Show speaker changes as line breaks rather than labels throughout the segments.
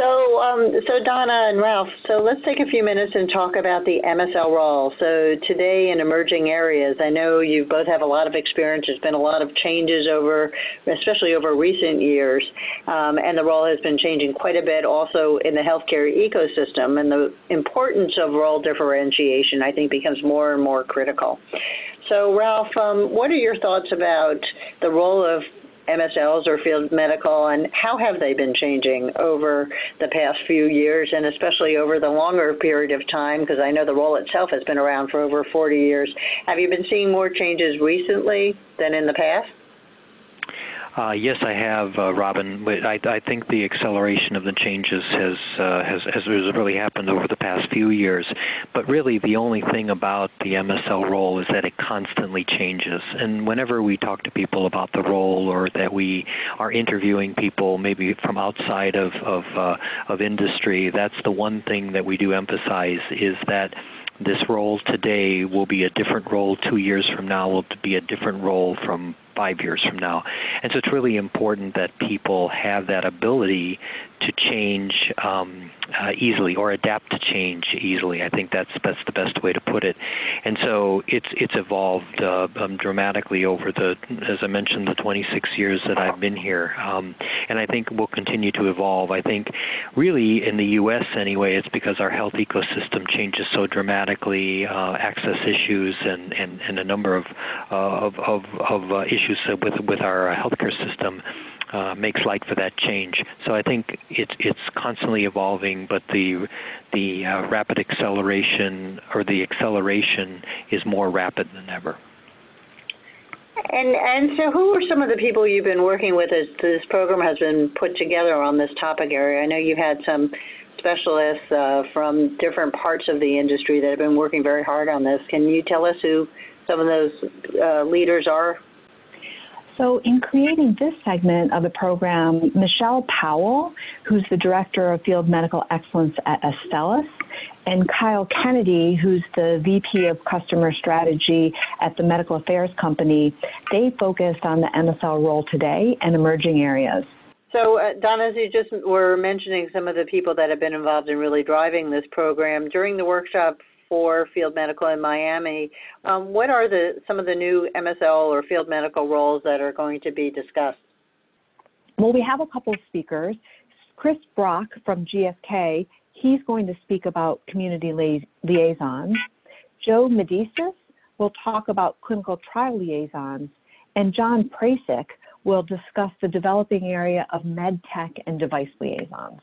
So, um, so Donna and Ralph, so let's take a few minutes and talk about the MSL role. So today in emerging areas, I know you both have a lot of experience. There's been a lot of changes over, especially over recent years, um, and the role has been changing quite a bit also in the healthcare ecosystem. And the importance of role differentiation, I think, becomes more and more critical. So, Ralph, um, what are your thoughts about the role of MSLs or field medical, and how have they been changing over the past few years, and especially over the longer period of time? Because I know the role itself has been around for over 40 years. Have you been seeing more changes recently than in the past?
Uh, yes, I have, uh, Robin. I, I think the acceleration of the changes has, uh, has has really happened over the past few years. But really, the only thing about the MSL role is that it constantly changes. And whenever we talk to people about the role, or that we are interviewing people maybe from outside of of, uh, of industry, that's the one thing that we do emphasize is that this role today will be a different role two years from now will be a different role from five years from now. And so it's really important that people have that ability to change um, uh, easily or adapt to change easily. I think that's that's the best way to put it. And so it's it's evolved uh, um, dramatically over the, as I mentioned, the 26 years that I've been here. Um, and I think we'll continue to evolve. I think really in the U.S. anyway, it's because our health ecosystem changes so dramatically, uh, access issues and, and, and a number of uh, of of, of uh, issues with with our healthcare system uh, makes light for that change. So I think it's it's constantly evolving, but the the uh, rapid acceleration or the acceleration is more rapid than ever.
And and so, who are some of the people you've been working with as this program has been put together on this topic area? I know you've had some specialists uh, from different parts of the industry that have been working very hard on this. Can you tell us who some of those uh, leaders are
so, in creating this segment of the program, Michelle Powell, who's the Director of Field Medical Excellence at Astellas, and Kyle Kennedy, who's the VP of Customer Strategy at the Medical Affairs Company, they focused on the MSL role today and emerging areas.
So, uh, Donna, as you just were mentioning some of the people that have been involved in really driving this program, during the workshop for field medical in Miami. Um, what are the some of the new MSL or field medical roles that are going to be discussed?
Well, we have a couple of speakers. Chris Brock from GSK, he's going to speak about community li- liaisons. Joe Medicis will talk about clinical trial liaisons, and John Prasik will discuss the developing area of med tech and device liaisons.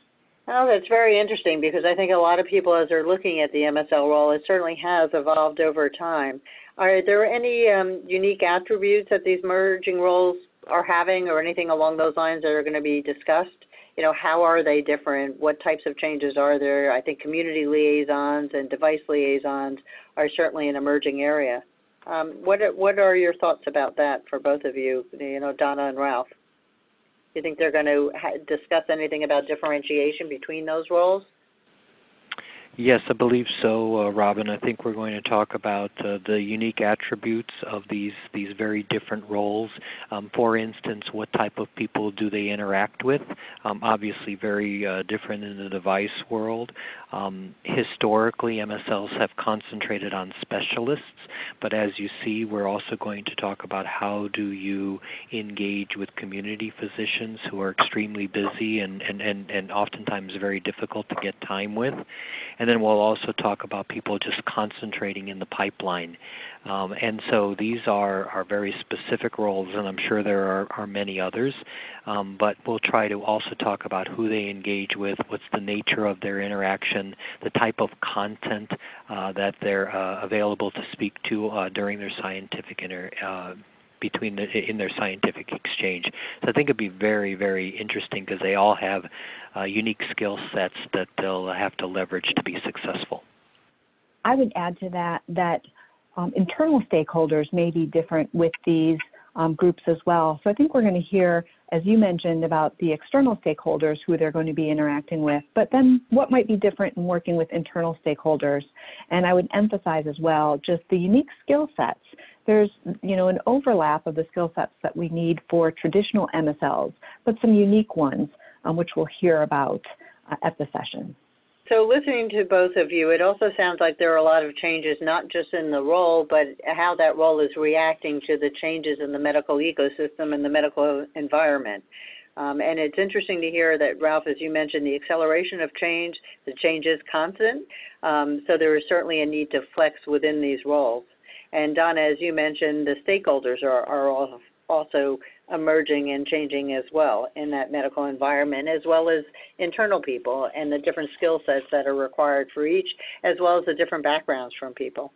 Oh, that's very interesting because I think a lot of people, as they're looking at the MSL role, it certainly has evolved over time. Are there any um, unique attributes that these merging roles are having, or anything along those lines that are going to be discussed? You know, how are they different? What types of changes are there? I think community liaisons and device liaisons are certainly an emerging area. Um, what what are your thoughts about that for both of you? You know, Donna and Ralph you think they're going to ha- discuss anything about differentiation between those roles?
Yes, I believe so, uh, Robin. I think we're going to talk about uh, the unique attributes of these these very different roles. Um, for instance, what type of people do they interact with? Um, obviously, very uh, different in the device world. Um, historically, MSLs have concentrated on specialists, but as you see, we're also going to talk about how do you engage with community physicians who are extremely busy and, and, and, and oftentimes very difficult to get time with. And then we'll also talk about people just concentrating in the pipeline. Um, and so these are, are very specific roles, and I'm sure there are, are many others. Um, but we'll try to also talk about who they engage with, what's the nature of their interaction, the type of content uh, that they're uh, available to speak to uh, during their scientific inter- uh, between the, in their scientific exchange. So I think it'd be very, very interesting because they all have uh, unique skill sets that they'll have to leverage to be successful.
I would add to that that um, internal stakeholders may be different with these um, groups as well. So I think we're going to hear, as you mentioned, about the external stakeholders who they're going to be interacting with, but then what might be different in working with internal stakeholders. And I would emphasize as well just the unique skill sets. There's, you know, an overlap of the skill sets that we need for traditional MSLs, but some unique ones, um, which we'll hear about uh, at the session.
So, listening to both of you, it also sounds like there are a lot of changes, not just in the role, but how that role is reacting to the changes in the medical ecosystem and the medical environment. Um, and it's interesting to hear that, Ralph, as you mentioned, the acceleration of change, the change is constant. Um, so, there is certainly a need to flex within these roles. And, Donna, as you mentioned, the stakeholders are, are also emerging and changing as well in that medical environment, as well as internal people and the different skill sets that are required for each, as well as the different backgrounds from people.